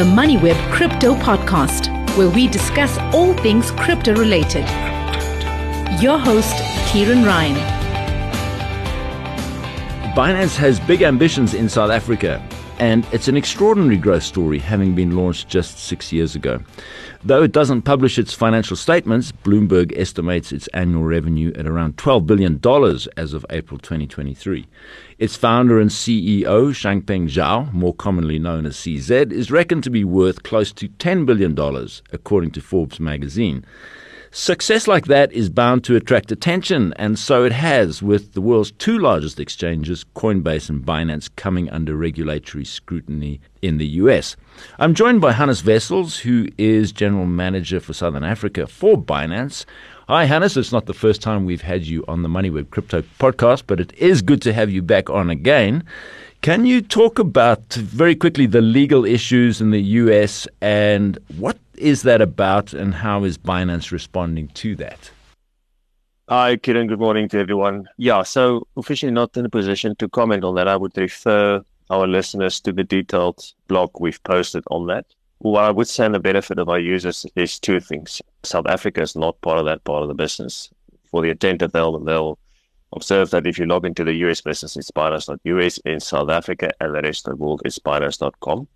the MoneyWeb Crypto Podcast, where we discuss all things crypto related. Your host, Ciaran Ryan. Binance has big ambitions in South Africa, and it's an extraordinary growth story, having been launched just six years ago. Though it doesn't publish its financial statements, Bloomberg estimates its annual revenue at around $12 billion as of April 2023. Its founder and CEO, Changpeng Zhao, more commonly known as CZ, is reckoned to be worth close to $10 billion, according to Forbes magazine. Success like that is bound to attract attention, and so it has, with the world's two largest exchanges, Coinbase and Binance, coming under regulatory scrutiny in the US. I'm joined by Hannes Wessels, who is General Manager for Southern Africa for Binance. Hi, Hannes. It's not the first time we've had you on the MoneyWeb Crypto podcast, but it is good to have you back on again. Can you talk about very quickly the legal issues in the US and what is that about and how is Binance responding to that? Hi, Ciaran. Good morning to everyone. Yeah, so officially not in a position to comment on that. I would refer our listeners to the detailed blog we've posted on that. What I would say in the benefit of our users is two things. South Africa is not part of that part of the business. For the intent they'll, they'll Observe that if you log into the US business, it's Binance.us. In South Africa and the rest of the world, it's Binance.com.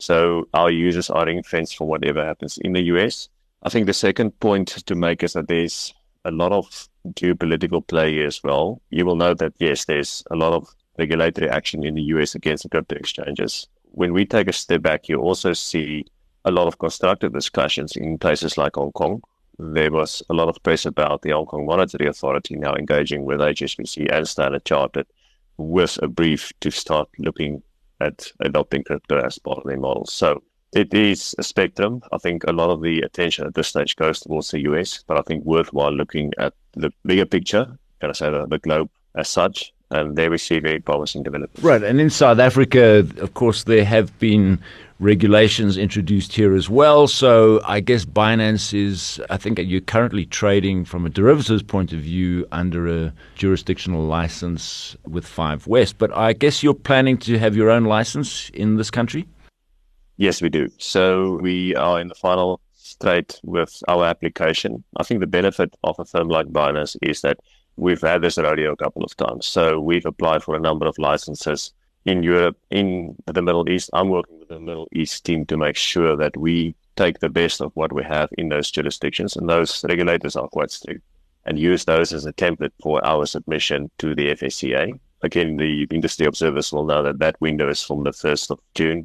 So our users are ring fenced for whatever happens in the US. I think the second point to make is that there's a lot of geopolitical play as well. You will know that, yes, there's a lot of regulatory action in the US against the crypto exchanges. When we take a step back, you also see a lot of constructive discussions in places like Hong Kong, there was a lot of press about the Hong Kong Monetary Authority now engaging with HSBC and Standard Chartered with a brief to start looking at adopting crypto as part of their models. So it is a spectrum. I think a lot of the attention at this stage goes towards the US, but I think worthwhile looking at the bigger picture, can I say the, the globe as such, and there they receive very promising developments. Right, and in South Africa, of course, there have been regulations introduced here as well. So I guess Binance is, I think you're currently trading from a derivatives point of view under a jurisdictional license with Five West. But I guess you're planning to have your own license in this country? Yes, we do. So we are in the final state with our application. I think the benefit of a firm like Binance is that we've had this rodeo a couple of times. So we've applied for a number of licenses in Europe, in the Middle East. I'm working with the Middle East team to make sure that we take the best of what we have in those jurisdictions, and those regulators are quite strict, and use those as a template for our submission to the FSCA. Again, the industry observers will know that that window is from the 1st of June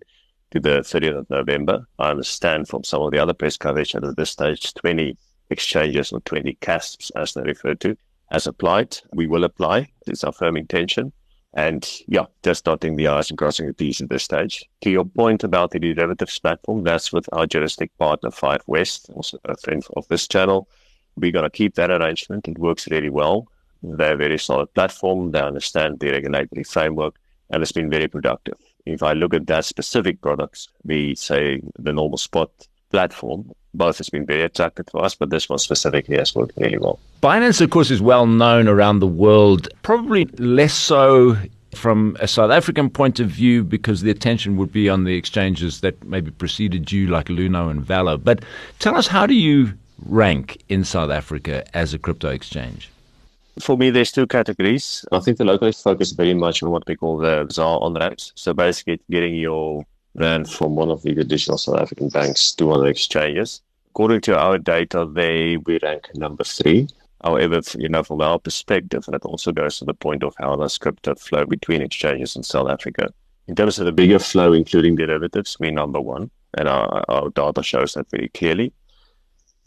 to the 30th of November. I understand from some of the other press coverage that at this stage, 20 exchanges or 20 CASPs, as they refer to, has applied. We will apply. It's our firm intention. And yeah, just dotting the I's and crossing the T's at this stage. To your point about the derivatives platform, that's with our juristic partner, Five West, also a friend of this channel. We're going to keep that arrangement. It works really well. They're a very solid platform. They understand the regulatory framework, and it's been very productive. If I look at that specific products, we say the normal spot platform, both has been very attractive to us, but this one specifically has worked really well. Binance, of course, is well known around the world, probably less so from a South African point of view because the attention would be on the exchanges that maybe preceded you, like Luno and VALR. But tell us, how do you rank in South Africa as a crypto exchange? For me, there's two categories. I think the localists focus very much on what we call the ZAR on ramps. So basically, getting your rand from one of the traditional South African banks to the exchanges. According to our data, they we rank number three. However, you know, from our perspective, and it also goes to the point of how does crypto flow between exchanges in South Africa. In terms of the bigger flow, including derivatives, we're number one, and our, our data shows that very clearly.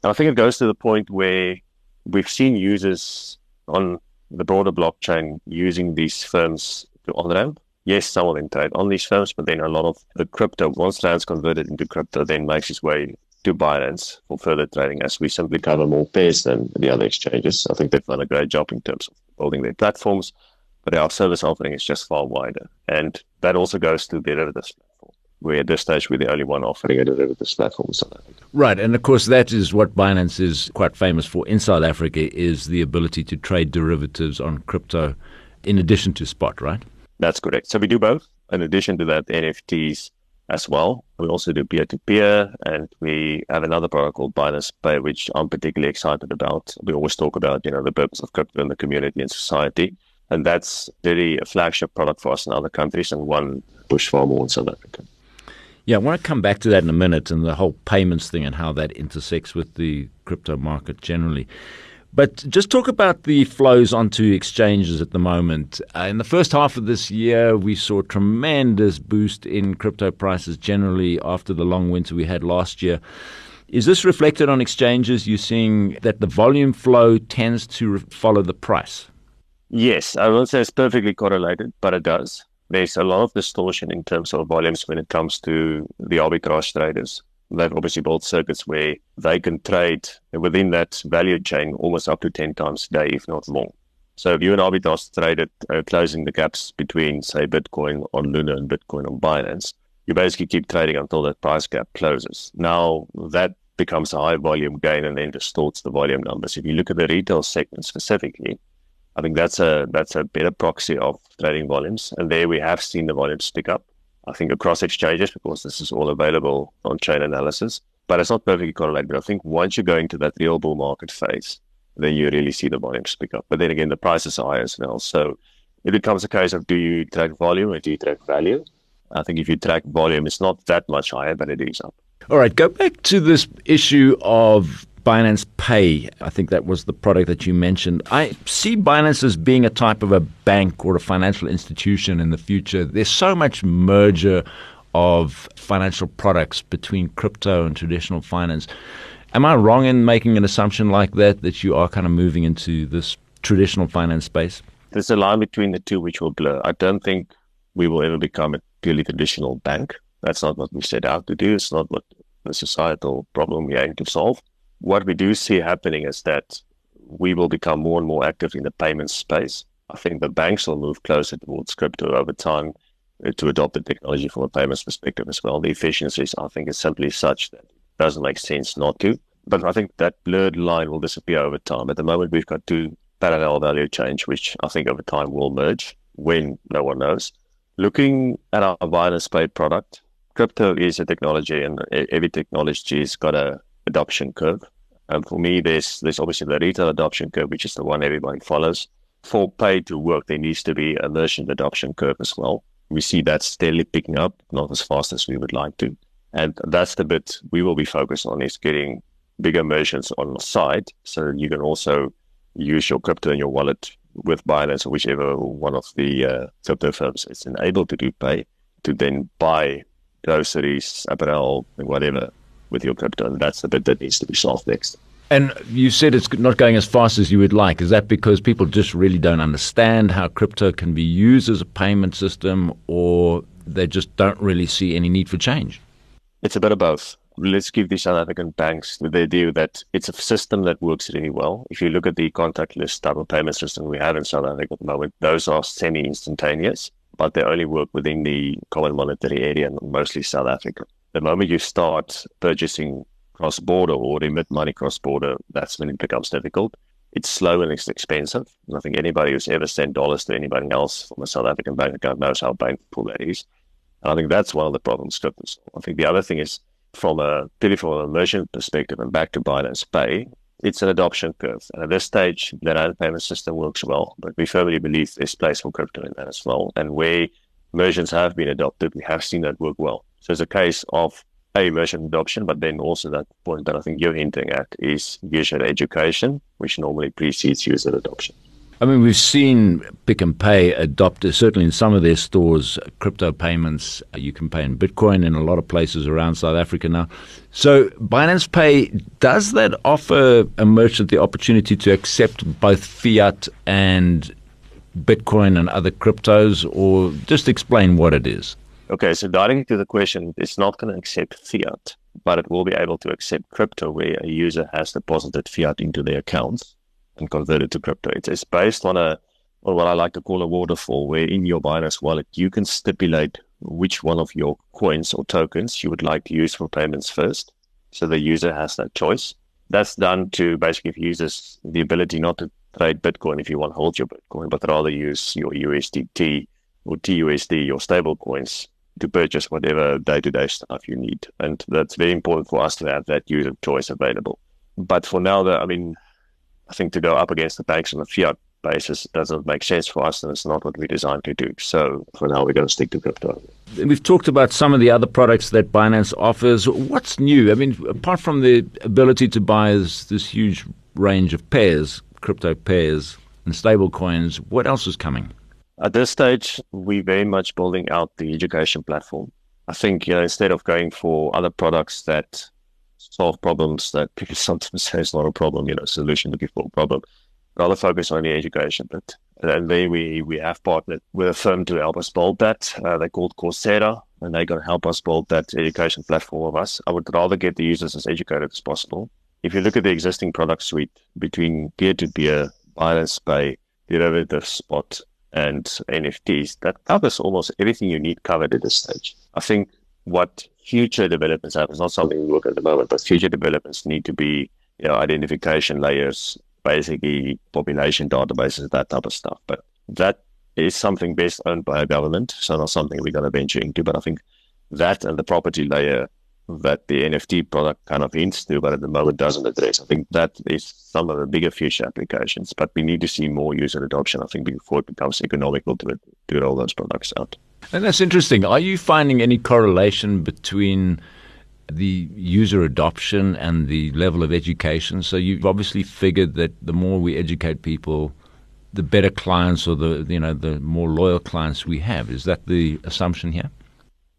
And I think it goes to the point where we've seen users on the broader blockchain using these firms to on ramp yes, some of them trade on these firms, but then a lot of the crypto, once that's converted into crypto, then makes its way to Binance for further trading as we simply cover more pairs than the other exchanges. I think they've done a great job in terms of building their platforms, but our service offering is just far wider. And that also goes to the derivatives platform. We're at this stage, we're the only one offering a derivatives platform in South Africa. Right. And of course, that is what Binance is quite famous for in South Africa is the ability to trade derivatives on crypto in addition to spot, right? That's correct. So we do both. In addition to that, NFTs as well. We also do peer to peer, and we have another product called Binance Pay, which I'm particularly excited about. We always talk about, you know, the purpose of crypto in the community and society. And that's really a flagship product for us in other countries and one push far more in South Africa. Yeah, I want to come back to that in a minute and the whole payments thing and how that intersects with the crypto market generally. But just talk about the flows onto exchanges at the moment. Uh, in the first half of this year, we saw a tremendous boost in crypto prices generally after the long winter we had last year. Is this reflected on exchanges? You're seeing that the volume flow tends to re- follow the price? Yes, I won't say it's perfectly correlated, but it does there's a lot of distortion in terms of volumes when it comes to the arbitrage traders. They've obviously built circuits where they can trade within that value chain almost up to 10 times a day, if not more. So if you're an arbitrage trader uh, closing the gaps between, say, Bitcoin on Luno and Bitcoin on Binance, you basically keep trading until that price gap closes. Now that becomes a high volume gain and then distorts the volume numbers. If you look at the retail segment specifically, I think that's a that's a better proxy of trading volumes, and there we have seen the volumes pick up. I think across exchanges because this is all available on chain analysis, but it's not perfectly correlated. But I think once you go into that real bull market phase, then you really see the volumes pick up. But then again, the prices are high as well. So it becomes a case of do you track volume or do you track value? I think if you track volume, it's not that much higher, but it is up. All right, go back to this issue of Binance Pay. I think that was the product that you mentioned. I see Binance as being a type of a bank or a financial institution in the future. There's so much merger of financial products between crypto and traditional finance. Am I wrong in making an assumption like that, that you are kind of moving into this traditional finance space? There's a line between the two which will blur. I don't think we will ever become a purely traditional bank. That's not what we set out to do. It's not what the societal problem we aim to solve what we do see happening is that we will become more and more active in the payments space. I think the banks will move closer towards crypto over time uh, to adopt the technology from a payments perspective as well. The efficiencies, I think, is simply such that it doesn't make sense not to. But I think that blurred line will disappear over time. At the moment, we've got two parallel value chains, which I think over time will merge when no one knows. Looking at our Binance Pay product, crypto is a technology and every technology has got a adoption curve. And for me, there's there's obviously the retail adoption curve, which is the one everybody follows. For pay to work, there needs to be a merchant adoption curve as well. We see that steadily picking up, not as fast as we would like to. And that's the bit we will be focused on is getting bigger merchants on site so you can also use your crypto in your wallet with Binance or whichever one of the uh, crypto firms is enabled to do pay to then buy groceries, apparel, whatever with your crypto. And that's the bit that needs to be solved next. And you said it's not going as fast as you would like. Is that because people just really don't understand how crypto can be used as a payment system, or they just don't really see any need for change? It's a bit of both. Let's give the South African banks the idea that it's a system that works really well. If you look at the contactless type of payment system we have in South Africa at the moment, those are semi instantaneous, but they only work within the common monetary area and mostly South Africa the moment you start purchasing cross border or remit money cross border, that's when it becomes difficult. It's slow and it's expensive. And I think anybody who's ever sent dollars to anybody else from a South African bank account knows how painful that is. And I think that's one of the problems. I think the other thing is from a purely from a merchant perspective and back to Binance Pay, it's an adoption curve. And at this stage, the own payment system works well, but we firmly believe there's place for crypto in that as well. And where merchants have been adopted, we have seen that work well. So it's a case of a merchant adoption, but then also that point that I think you're hinting at is user education, which normally precedes user adoption. I mean, we've seen Pick n Pay adopt, certainly in some of their stores, crypto payments. Uh, you can pay in Bitcoin in a lot of places around South Africa now. So, Binance Pay, does that offer a merchant the opportunity to accept both fiat and Bitcoin and other cryptos, or just explain what it is? Okay, so diving to the question, it's not going to accept fiat, but it will be able to accept crypto where a user has deposited fiat into their accounts and converted to crypto. It's based on a on what I like to call a waterfall, where in your Binance wallet you can stipulate which one of your coins or tokens you would like to use for payments first. So the user has that choice. That's done to basically give users the ability not to trade Bitcoin if you want to hold your Bitcoin, but rather use your USDT or TUSD, your stable coins to purchase whatever day to day stuff you need. And that's very important for us to have that user choice available. But for now, the, I mean, I think to go up against the banks on a fiat basis doesn't make sense for us and it's not what we designed to do. So for now, we're going to stick to crypto. We've talked about some of the other products that Binance offers. What's new? I mean, apart from the ability to buy this, this huge range of pairs, crypto pairs and stable coins, what else is coming? At this stage, we're very much building out the education platform. I think you know, instead of going for other products that solve problems that people sometimes say is not a problem, you know, solution looking for a problem, rather focus on the education bit. And then we, we have partnered with a firm to help us build that. Uh, they're called Coursera, and they're going to help us build that education platform of us. I would rather get the users as educated as possible. If you look at the existing product suite between peer-to-peer, Binance Pay, derivative spot, and NFTs, that covers almost everything you need covered at this stage. I think what future developments have is not something we work at the moment, but future developments need to be, you know, identification layers, basically population databases, that type of stuff. But that is something best owned by a government, so not something we're going to venture into. But I think that and the property layer that the NFT product kind of hints to, but at the moment doesn't address. I think that is some of the bigger future applications, but we need to see more user adoption, I think, before it becomes economical to, to roll those products out. And that's interesting. Are you finding any correlation between the user adoption and the level of education? So you've obviously figured that the more we educate people, the better clients or the you know the more loyal clients we have. Is that the assumption here?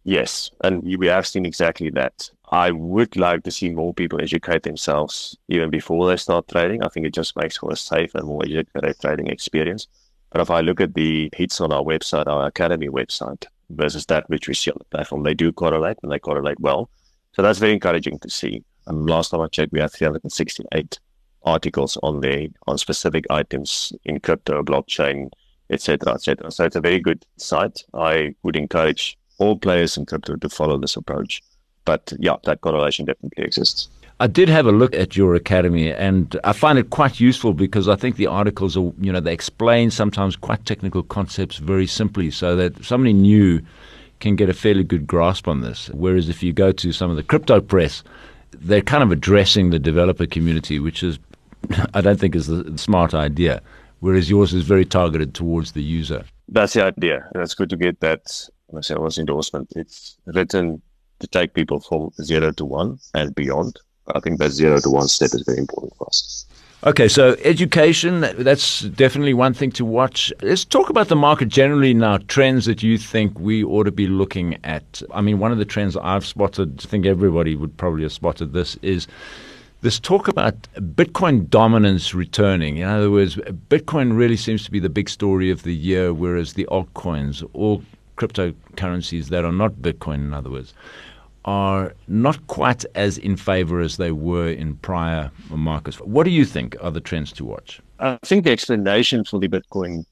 Yes, and we have seen exactly that. I would like to see more people educate themselves even before they start trading. I think it just makes for a safe and more educated trading experience. But if I look at the hits on our website, our academy website, versus that which we see on the platform, they do correlate and they correlate well. So that's very encouraging to see. And last time I checked, we had 368 articles on there on specific items in crypto, blockchain, etc., etc. So it's a very good site. I would encourage all players in crypto to follow this approach. But yeah, that correlation definitely exists. I did have a look at your academy, and I find it quite useful because I think the articles are, you know, they explain sometimes quite technical concepts very simply, so that somebody new can get a fairly good grasp on this. Whereas if you go to some of the crypto press, they're kind of addressing the developer community, which is, I don't think, is the smart idea. Whereas yours is very targeted towards the user. That's the idea, That's good to get that when I say endorsement, it's written to take people from zero to one and beyond. I think that zero to one step is very important for us. Okay, so education, that's definitely one thing to watch. Let's talk about the market generally now, trends that you think we ought to be looking at. I mean, one of the trends I've spotted, I think everybody would probably have spotted this, is this talk about Bitcoin dominance returning. In other words, Bitcoin really seems to be the big story of the year, whereas the altcoins, all cryptocurrencies that are not Bitcoin, in other words, are not quite as in favor as they were in prior markets. What do you think are the trends to watch? I think the explanation for the Bitcoin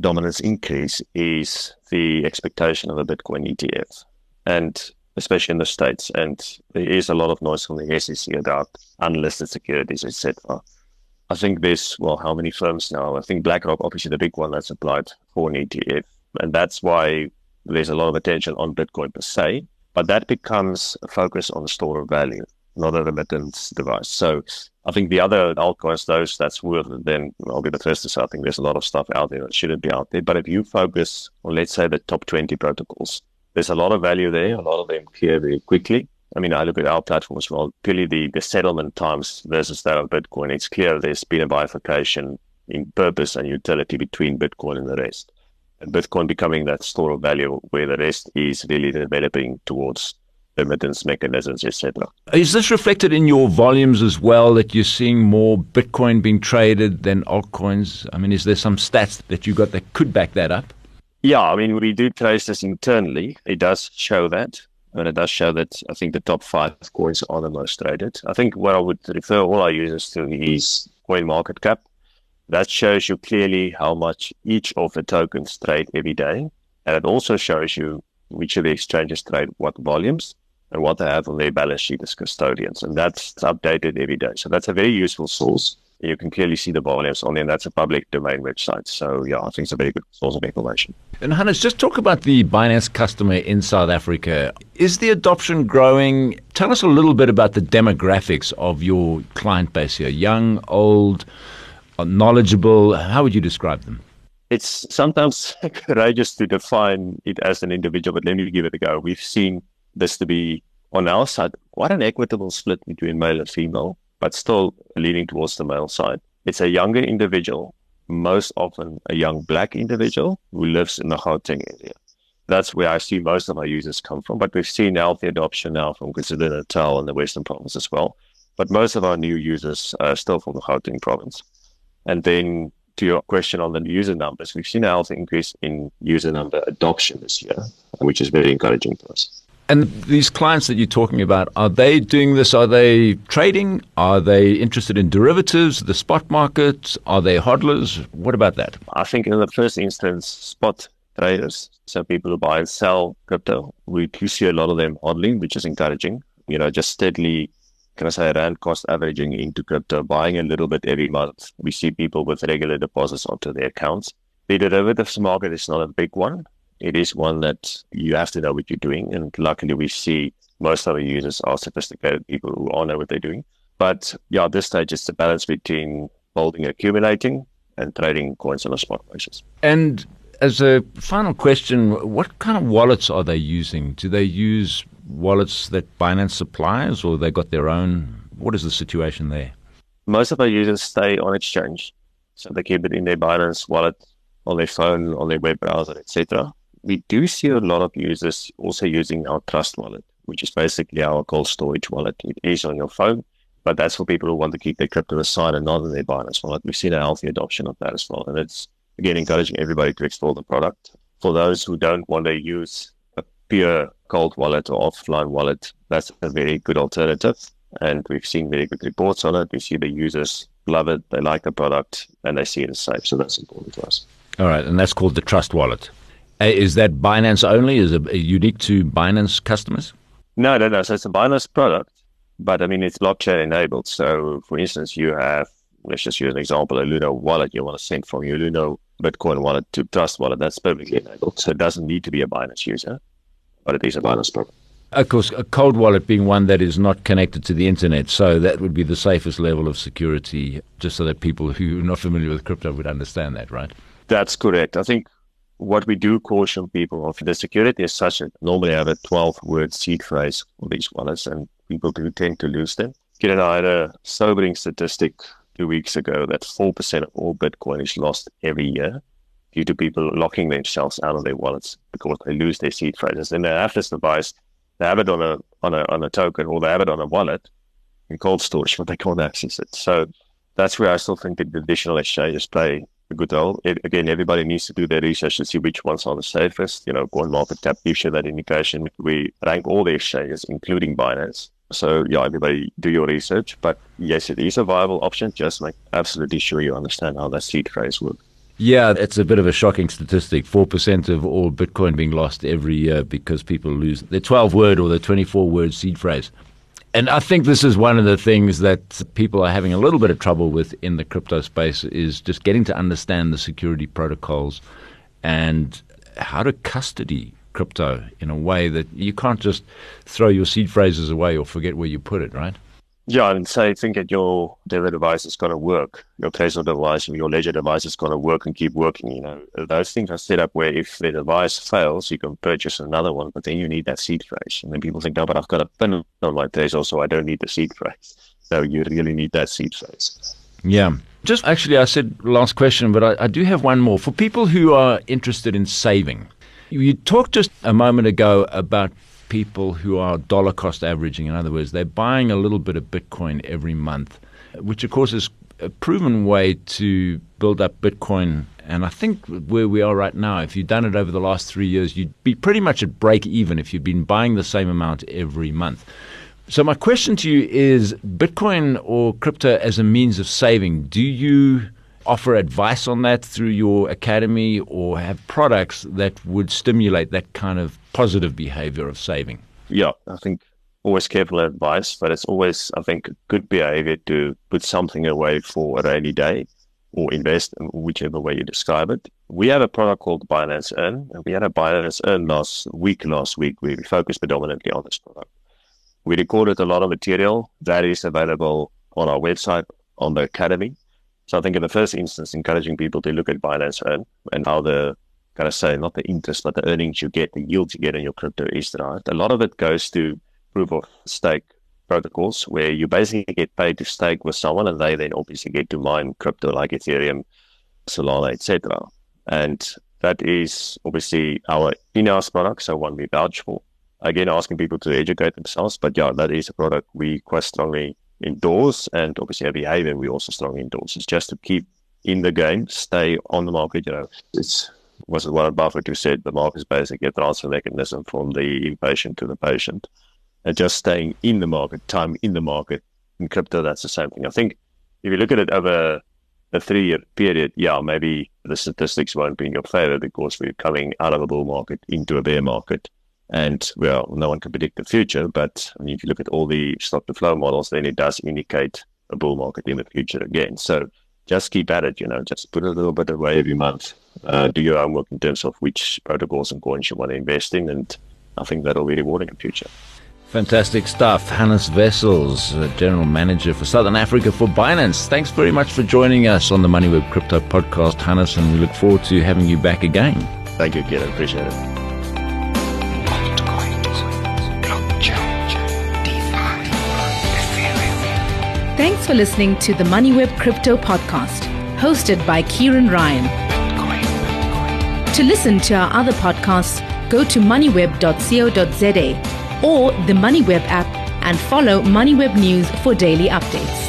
dominance increase is the expectation of a Bitcoin ETF, and especially in the States. And there is a lot of noise from the SEC about unlisted securities, etc. I think this, well, how many firms now? I think BlackRock, obviously the big one that's applied for an ETF. And that's why there's a lot of attention on Bitcoin per se, but that becomes a focus on store of value, not a remittance device. So I think the other altcoins, those that's worth it, then I'll be the first to say I think there's a lot of stuff out there that shouldn't be out there. But if you focus on, let's say, the top 20 protocols, there's a lot of value there. A lot of them clear very quickly. I mean, I look at our platform as well. Purely the, the settlement times versus that of Bitcoin, it's clear there's been a bifurcation in purpose and utility between Bitcoin and the rest. Bitcoin becoming that store of value where the rest is really developing towards remittance mechanisms, etc. Is this reflected in your volumes as well that you're seeing more Bitcoin being traded than altcoins? I mean, is there some stats that you got that could back that up? Yeah, I mean, we do trace this internally. It does show that. And it does show that I think the top five coins are the most traded. I think what I would refer all our users to is coin market cap that shows you clearly how much each of the tokens trade every day. And it also shows you which of the exchanges trade what volumes and what they have on their balance sheet as custodians. And that's updated every day. So that's a very useful source. You can clearly see the volumes on there, and that's a public domain website. So, yeah, I think it's a very good source of information. And Hannes, just talk about the Binance customer in South Africa. Is the adoption growing? Tell us a little bit about the demographics of your client base here young, old, knowledgeable. How would you describe them? It's sometimes courageous to define it as an individual, but let me give it a go. We've seen this to be on our side quite an equitable split between male and female but still leaning towards the male side. It's a younger individual, most often a young black individual who lives in the Gauteng area. That's where I see most of our users come from. But we've seen healthy adoption now from KwaZulu-Natal and the Western Province as well. But most of our new users are still from the Gauteng province. And then to your question on the user numbers, we've seen a healthy increase in user number adoption this year, which is very encouraging to us. And these clients that you're talking about, are they doing this? Are they trading? Are they interested in derivatives, the spot market? Are they hodlers? What about that? I think in the first instance, spot traders, so people who buy and sell crypto, we do see a lot of them hodling, which is encouraging. You know, just steadily, can I say, rand cost averaging into crypto, buying a little bit every month. We see people with regular deposits onto their accounts. The derivatives market is not a big one it is one that you have to know what you're doing. And luckily, we see most of our users are sophisticated people who all know what they're doing. But yeah, at this stage, it's the balance between holding, accumulating, and trading coins on a spot basis. And as a final question, what kind of wallets are they using? Do they use wallets that Binance supplies, or they got their own? What is the situation there? Most of our users stay on exchange, so they keep it in their Binance wallet, on their phone, on their web browser, etc we do see a lot of users also using our Trust Wallet, which is basically our cold storage wallet. It is on your phone, but that's for people who want to keep their crypto aside and not in their Binance wallet. We've seen a healthy adoption of that as well. And it's, again, encouraging everybody to explore the product. For those who don't want to use pure cold wallet or offline wallet, that's a very good alternative. And we've seen very good reports on it. We see the users love it, they like the product, and they see it as safe. So that's important to us. All right. And that's called the Trust Wallet. Uh, is that Binance only? Is it unique to Binance customers? No, no, no. So it's a Binance product, but I mean, it's blockchain enabled. So for instance, you have, let's just use an example, a Luno wallet you want to send from your Luno Bitcoin wallet to Trust wallet. That's publicly enabled. So it doesn't need to be a Binance user, but it is a Binance product. Of course, a cold wallet being one that is not connected to the internet. So that would be the safest level of security, just so that people who are not familiar with crypto would understand that, right? That's correct. I think what we do caution people of the security is such that normally I have a 12 word seed phrase for these wallets and people do tend to lose them. Get an I had a sobering statistic two weeks ago that 4% of all Bitcoin is lost every year due to people locking themselves out of their wallets because they lose their seed phrases. And they have this device, they have it on a, on a, on a token or they have it on a wallet in cold storage, but they can't access it. So that's where I still think that the additional exchanges play a good role. It, again, everybody needs to do their research to see which ones are the safest. You know, CoinMarketCap gives you that indication. We rank all the exchanges, including Binance. So yeah, everybody do your research. But yes, it is a viable option. Just make absolutely sure you understand how that seed phrase works. Yeah, it's a bit of a shocking statistic. 4% of all Bitcoin being lost every year because people lose their 12 word or their 24 word seed phrase. And I think this is one of the things that people are having a little bit of trouble with in the crypto space is just getting to understand the security protocols and how to custody crypto in a way that you can't just throw your seed phrases away or forget where you put it, right? Yeah, and say think that your debit device is going to work, your personal device and your Ledger device is going to work and keep working. You know, those things are set up where if the device fails, you can purchase another one, but then you need that seed phrase. And then people think, no, but I've got a pin on my Trezor, so I don't need the seed phrase. So you really need that seed phrase. Yeah. Just actually, I said last question, but I, I do have one more. For people who are interested in saving, you talked just a moment ago about people who are dollar cost averaging. In other words, they're buying a little bit of Bitcoin every month, which of course is a proven way to build up Bitcoin. And I think where we are right now, if you'd done it over the last three years, you'd be pretty much at break even if you'd been buying the same amount every month. So, my question to you is Bitcoin or crypto as a means of saving, do you offer advice on that through your academy or have products that would stimulate that kind of positive behavior of saving? Yeah, I think always careful advice, but it's always, I think, good behavior to put something away for a rainy day or invest whichever way you describe it. We have a product called Binance Earn, and we had a Binance Earn last week. Last week, we focused predominantly on this product. We recorded a lot of material that is available on our website on the academy. So I think in the first instance, encouraging people to look at Binance Earn and how the kind of say not the interest, but the earnings you get, the yield you get in your crypto is derived. A lot of it goes to proof of stake protocols where you basically get paid to stake with someone and they then obviously get to mine crypto like Ethereum, Solana, etc. And that is obviously our in-house product, so one we vouch for. Again, asking people to educate themselves, but yeah, that is a product we quite strongly endorse, and obviously a behavior we also strongly endorse. It's just to keep in the game, stay on the market. You know, it's was it Warren Buffett who said the market is basically a transfer mechanism from the impatient to the patient and just staying in the market, time in the market. In crypto, that's the same thing. I think if you look at it over a three year period, yeah, maybe the statistics won't be in your favor because we're coming out of a bull market into a bear market. And well, no one can predict the future, but I mean, if you look at all the stock to flow models, then it does indicate a bull market in the future again. So just keep at it, you know, just put a little bit away every month. Uh, do your homework in terms of which protocols and coins you want to invest in. And I think that'll be rewarding in the future. Fantastic stuff. Hannes Wessels, General Manager for Southern Africa for Binance. Thanks very much for joining us on the MoneyWeb Crypto Podcast, Hannes, and we look forward to having you back again. Thank you, Ciaran. Appreciate it. Thanks for listening to the MoneyWeb Crypto Podcast, hosted by Ciaran Ryan. To listen to our other podcasts, go to moneyweb.co.za or the MoneyWeb app and follow MoneyWeb News for daily updates.